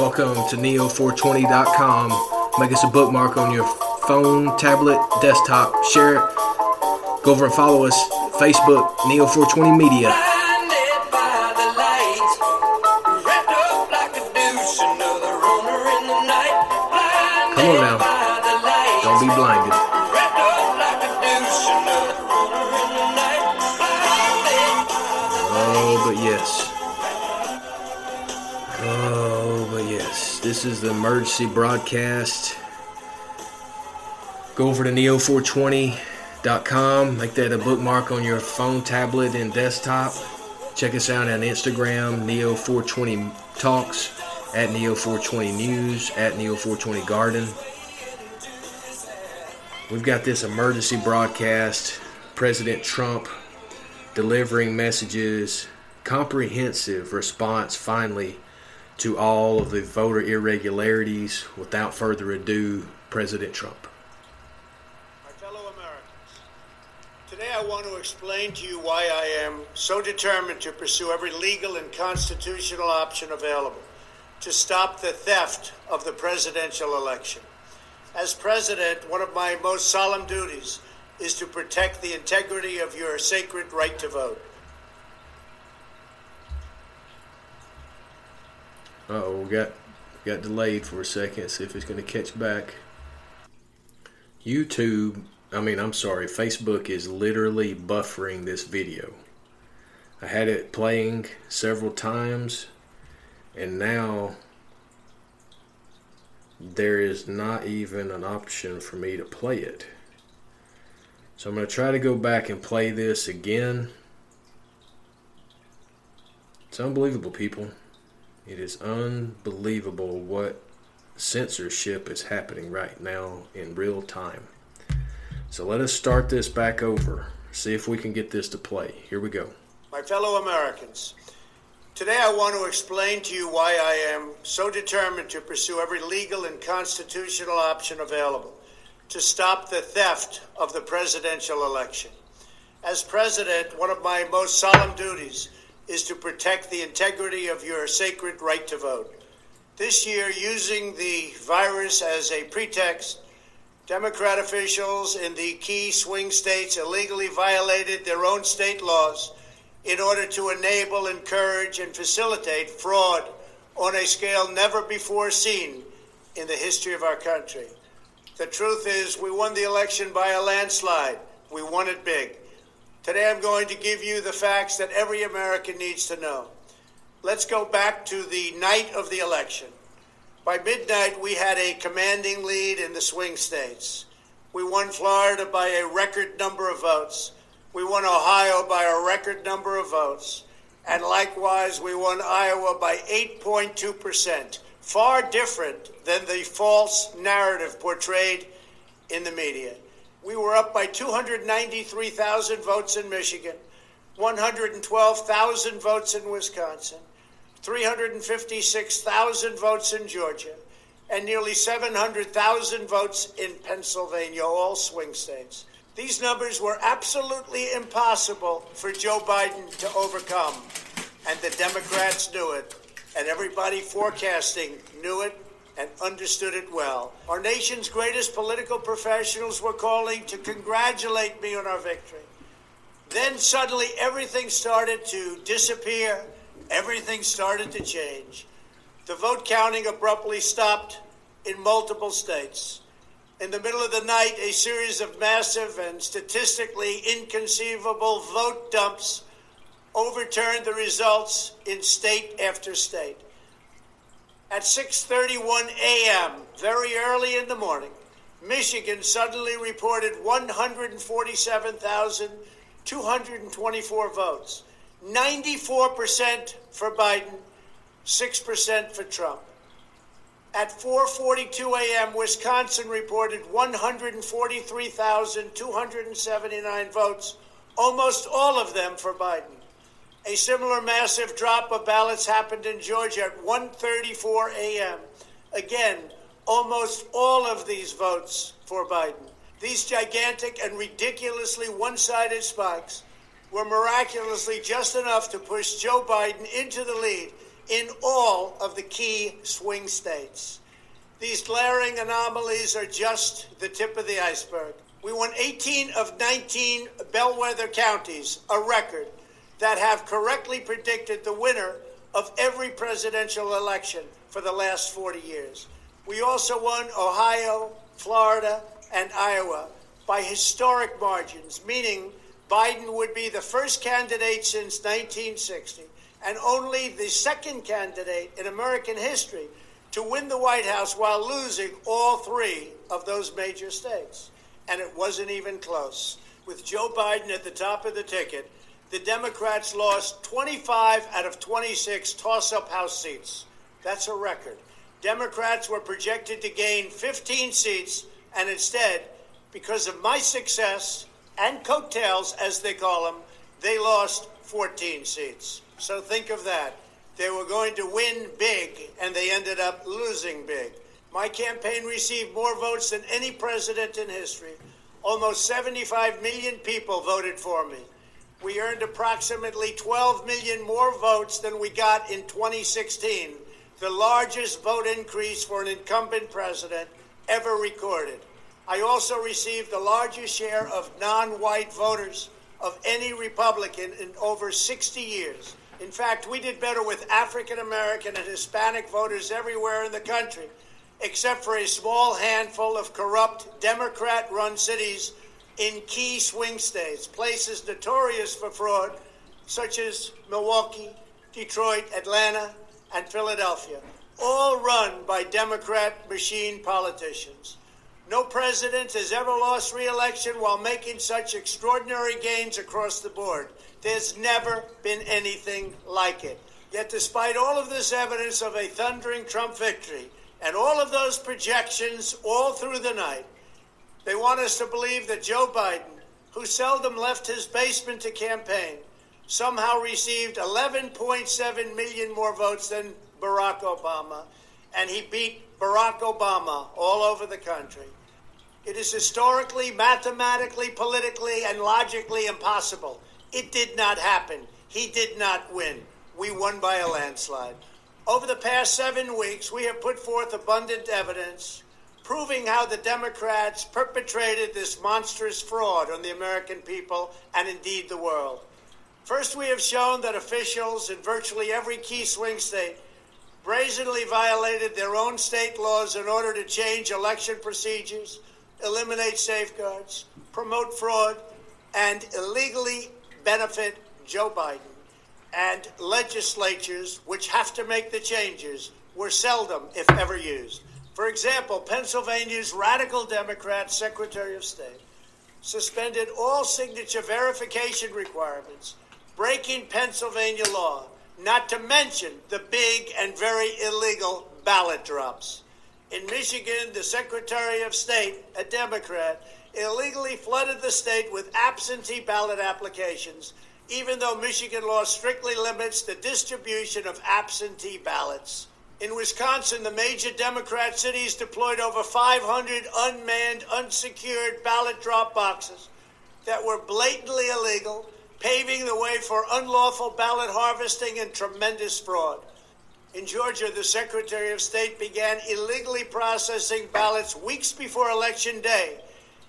Welcome to Neo420.com. Make us a bookmark on your phone, tablet, desktop. Share it. Go over and follow us. Facebook, Neo420 Media. This is the emergency broadcast. Go over to neo420.com. Make that a bookmark on your phone, tablet, and desktop. Check us out on Instagram, Neo420 Talks, at Neo420 News, at Neo420 Garden. We've got this emergency broadcast. President Trump delivering messages, comprehensive response finally to all of the voter irregularities. Without further ado, President Trump. My fellow Americans, today I want to explain to you why I am so determined to pursue every legal and constitutional option available to stop the theft of the presidential election. As president, one of my most solemn duties is to protect the integrity of your sacred right to vote. Oh, we got got delayed for a second. See if it's going to catch back. YouTube, I mean, I'm sorry, Facebook is literally buffering this video. I had it playing several times, and now there is not even an option for me to play it. So I'm going to try to go back and play this again. It's unbelievable, people. It is unbelievable what censorship is happening right now in real time. So let us start this back over. See if we can get this to play. Here we go. My fellow Americans, today I want to explain to you why I am so determined to pursue every legal and constitutional option available to stop the theft of the presidential election. As president, one of my most solemn duties is to protect the integrity of your sacred right to vote. This year, using the virus as a pretext, Democrat officials in the key swing states illegally violated their own state laws in order to enable, encourage, and facilitate fraud on a scale never before seen in the history of our country. The truth is, we won the election by a landslide. We won it big. Today, I'm going to give you the facts that every American needs to know. Let's go back to the night of the election. By midnight, we had a commanding lead in the swing states. We won Florida by a record number of votes. We won Ohio by a record number of votes. And likewise, we won Iowa by 8.2%, far different than the false narrative portrayed in the media. We were up by 293,000 votes in Michigan, 112,000 votes in Wisconsin, 356,000 votes in Georgia, and nearly 700,000 votes in Pennsylvania, all swing states. These numbers were absolutely impossible for Joe Biden to overcome, and the Democrats knew it, and everybody forecasting knew it and understood it well. Our nation's greatest political professionals were calling to congratulate me on our victory. Then suddenly everything started to disappear, everything started to change. The vote counting abruptly stopped in multiple states. In the middle of the night, a series of massive and statistically inconceivable vote dumps overturned the results in state after state. At 6:31 a.m., very early in the morning, Michigan suddenly reported 147,224 votes. 94% for Biden, 6% for Trump. At 4:42 a.m., Wisconsin reported 143,279 votes, almost all of them for Biden. A similar massive drop of ballots happened in Georgia at 1:34 a.m. Again, almost all of these votes for Biden. These gigantic and ridiculously one-sided spikes were miraculously just enough to push Joe Biden into the lead in all of the key swing states. These glaring anomalies are just the tip of the iceberg. We won 18 of 19 bellwether counties, a record, that have correctly predicted the winner of every presidential election for the last 40 years. We also won Ohio, Florida, and Iowa by historic margins, meaning Biden would be the first candidate since 1960 and only the second candidate in American history to win the White House while losing all three of those major states. And it wasn't even close. With Joe Biden at the top of the ticket, the Democrats lost 25 out of 26 toss up House seats. That's a record. Democrats were projected to gain 15 seats, and instead, because of my success and coattails, as they call them, they lost 14 seats. So think of that. They were going to win big, and they ended up losing big. My campaign received more votes than any president in history. Almost 75 million people voted for me. We earned approximately 12 million more votes than we got in 2016, the largest vote increase for an incumbent president ever recorded. I also received the largest share of non white voters of any Republican in over 60 years. In fact, we did better with African American and Hispanic voters everywhere in the country, except for a small handful of corrupt Democrat run cities in key swing states, places notorious for fraud, such as Milwaukee, Detroit, Atlanta, and Philadelphia, all run by Democrat machine politicians. No president has ever lost re election while making such extraordinary gains across the board. There's never been anything like it. Yet, despite all of this evidence of a thundering Trump victory and all of those projections all through the night, they want us to believe that Joe Biden, who seldom left his basement to campaign, somehow received 11.7 million more votes than Barack Obama, and he beat Barack Obama all over the country. It is historically, mathematically, politically, and logically impossible it did not happen. He did not win. We won by a landslide. Over the past seven weeks, we have put forth abundant evidence proving how the Democrats perpetrated this monstrous fraud on the American people and indeed the world. First, we have shown that officials in virtually every key swing state brazenly violated their own state laws in order to change election procedures, eliminate safeguards, promote fraud, and illegally benefit Joe Biden. And legislatures, which have to make the changes, were seldom, if ever, used. For example, Pennsylvania's radical Democrat Secretary of State suspended all signature verification requirements, breaking Pennsylvania law, not to mention the big and very illegal ballot drops. In Michigan, the Secretary of State, a Democrat, illegally flooded the state with absentee ballot applications, even though Michigan law strictly limits the distribution of absentee ballots. In Wisconsin, the major Democrat cities deployed over 500 unmanned, unsecured ballot drop boxes that were blatantly illegal, paving the way for unlawful ballot harvesting and tremendous fraud. In Georgia, the Secretary of State began illegally processing ballots weeks before Election Day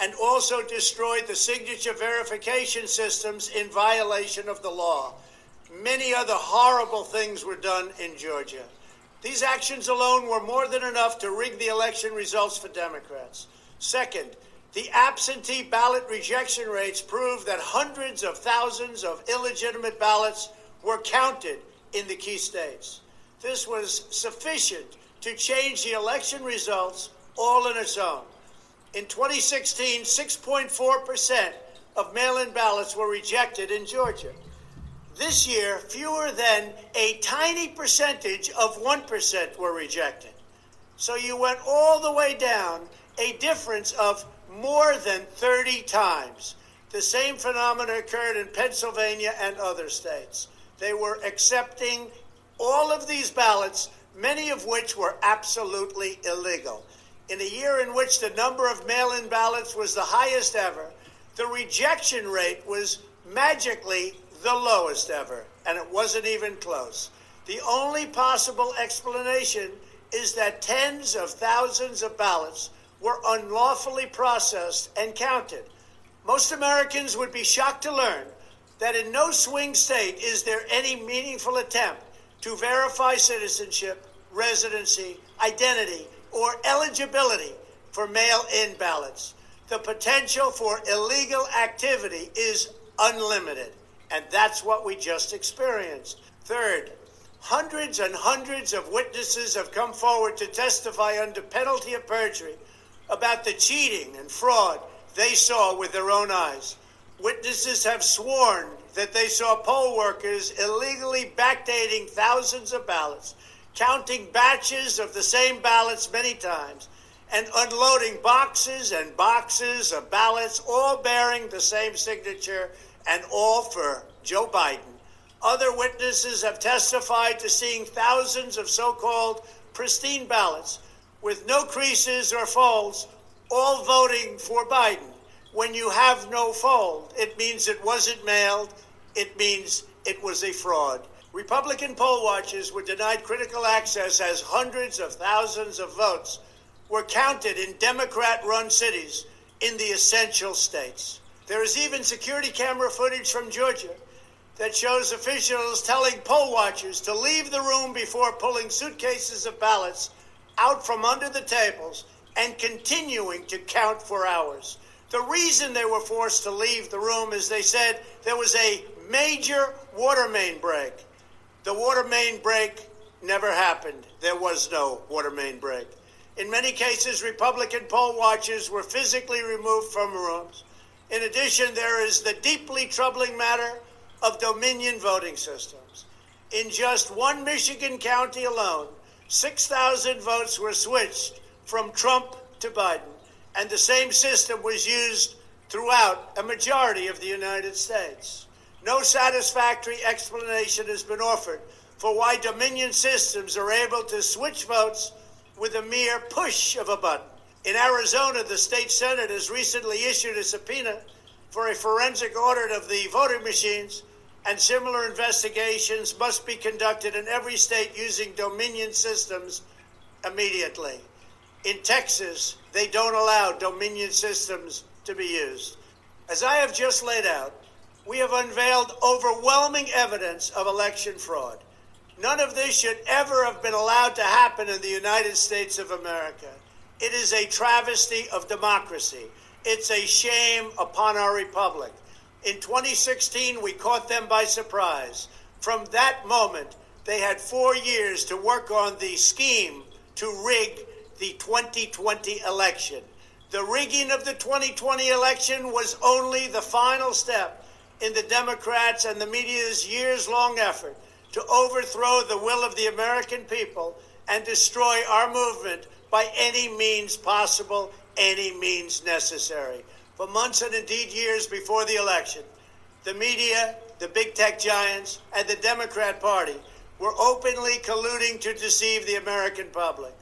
and also destroyed the signature verification systems in violation of the law. Many other horrible things were done in Georgia. These actions alone were more than enough to rig the election results for Democrats. Second, the absentee ballot rejection rates prove that hundreds of thousands of illegitimate ballots were counted in the key states. This was sufficient to change the election results all on its own. In 2016, 6.4% of mail in ballots were rejected in Georgia. This year, fewer than a tiny percentage of 1% were rejected. So you went all the way down, a difference of more than 30 times. The same phenomenon occurred in Pennsylvania and other states. They were accepting all of these ballots, many of which were absolutely illegal in a year in which the number of mail in ballots was the highest ever, the rejection rate was magically the lowest ever, and it wasn't even close. The only possible explanation is that tens of thousands of ballots were unlawfully processed and counted. Most Americans would be shocked to learn that in no swing state is there any meaningful attempt to verify citizenship, residency, identity, or eligibility for mail in ballots. The potential for illegal activity is unlimited, and that's what we just experienced. Third, hundreds and hundreds of witnesses have come forward to testify under penalty of perjury about the cheating and fraud they saw with their own eyes. Witnesses have sworn that they saw poll workers illegally backdating thousands of ballots, counting batches of the same ballots many times, and unloading boxes and boxes of ballots, all bearing the same signature and all for Joe Biden. Other witnesses have testified to seeing thousands of so called pristine ballots with no creases or folds, all voting for Biden. When you have no fold, it means it wasn't mailed, it means it was a fraud. Republican poll watchers were denied critical access as hundreds of thousands of votes were counted in Democrat run cities in the essential states. There is even security camera footage from Georgia that shows officials telling poll watchers to leave the room before pulling suitcases of ballots out from under the tables and continuing to count for hours. The reason they were forced to leave the room is they said there was a major water main break. The water main break never happened. There was no water main break. In many cases, Republican poll watchers were physically removed from rooms. In addition, there is the deeply troubling matter of Dominion voting systems. In just one Michigan county alone, 6,000 votes were switched from Trump to Biden, and the same system was used throughout a majority of the United States. No satisfactory explanation has been offered for why Dominion systems are able to switch votes with a mere push of a button. In Arizona, the state Senate has recently issued a subpoena for a forensic audit of the voting machines, and similar investigations must be conducted in every state using Dominion systems immediately. In Texas, they don't allow Dominion systems to be used. As I have just laid out, we have unveiled overwhelming evidence of election fraud. None of this should ever have been allowed to happen in the United States of America. It is a travesty of democracy. It's a shame upon our republic. In 2016, we caught them by surprise. From that moment, they had four years to work on the scheme to rig the 2020 election. The rigging of the 2020 election was only the final step in the Democrats and the media's years long effort to overthrow the will of the American people and destroy our movement by any means possible, any means necessary. For months and indeed years before the election, the media, the big tech giants, and the Democrat Party were openly colluding to deceive the American public.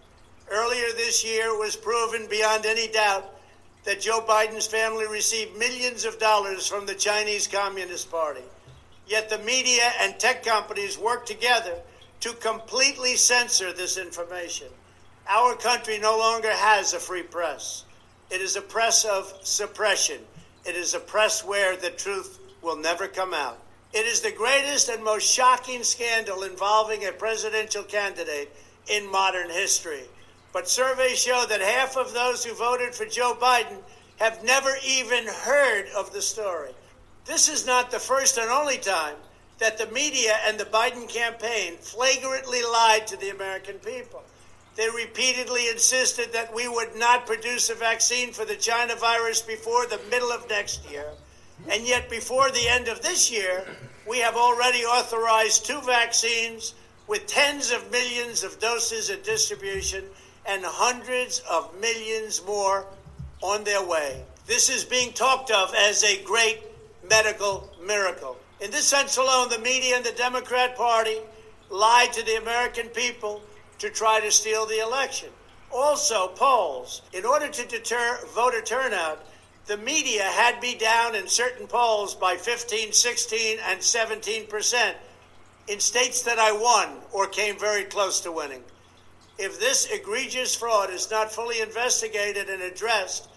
Earlier this year, it was proven beyond any doubt that Joe Biden's family received millions of dollars from the Chinese Communist Party. Yet the media and tech companies worked together to completely censor this information. Our country no longer has a free press. It is a press of suppression. It is a press where the truth will never come out. It is the greatest and most shocking scandal involving a presidential candidate in modern history. But surveys show that half of those who voted for Joe Biden have never even heard of the story. This is not the first and only time that the media and the Biden campaign flagrantly lied to the American people. They repeatedly insisted that we would not produce a vaccine for the China virus before the middle of next year. And yet, before the end of this year, we have already authorized two vaccines with tens of millions of doses in distribution and hundreds of millions more on their way. This is being talked of as a great medical miracle. In this sense alone, the media and the Democrat Party lied to the American people to try to steal the election. Also, polls. In order to deter voter turnout, the media had me down in certain polls by 15, 16, and 17 percent. in states that I won or came very close to winning. If this egregious fraud is not fully investigated and addressed,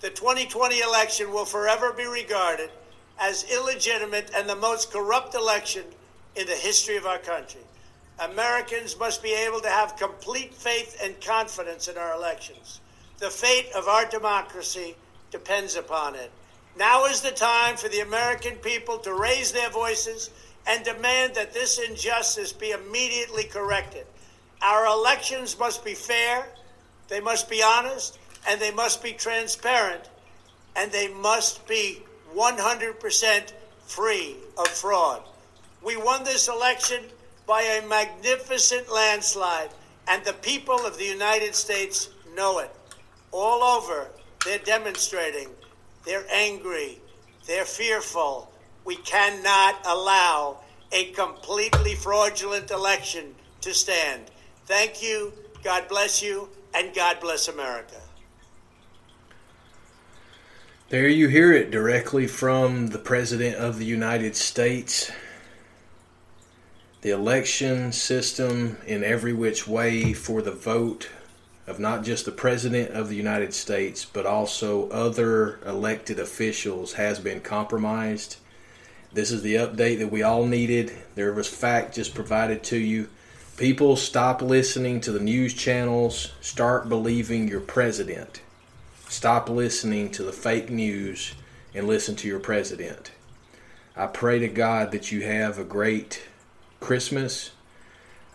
the 2020 election will forever be regarded as illegitimate and the most corrupt election in the history of our country. Americans must be able to have complete faith and confidence in our elections. The fate of our democracy depends upon it. Now is the time for the American people to raise their voices and demand that this injustice be immediately corrected. Our elections must be fair, they must be honest, and they must be transparent, and they must be 100% free of fraud. We won this election by a magnificent landslide, and the people of the United States know it. All over, they're demonstrating. They're angry. They're fearful. We cannot allow a completely fraudulent election to stand. Thank you. God bless you. And God bless America. There you hear it directly from the President of the United States. The election system, in every which way, for the vote of not just the President of the United States, but also other elected officials, has been compromised. This is the update that we all needed. There was fact just provided to you. People, stop listening to the news channels. Start believing your president. Stop listening to the fake news and listen to your president. I pray to God that you have a great Christmas.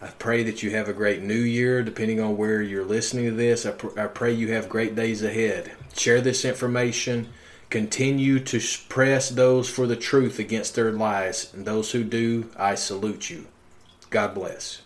I pray that you have a great new year, depending on where you're listening to this. I, pr- I pray you have great days ahead. Share this information. Continue to press those for the truth against their lies. And those who do, I salute you. God bless.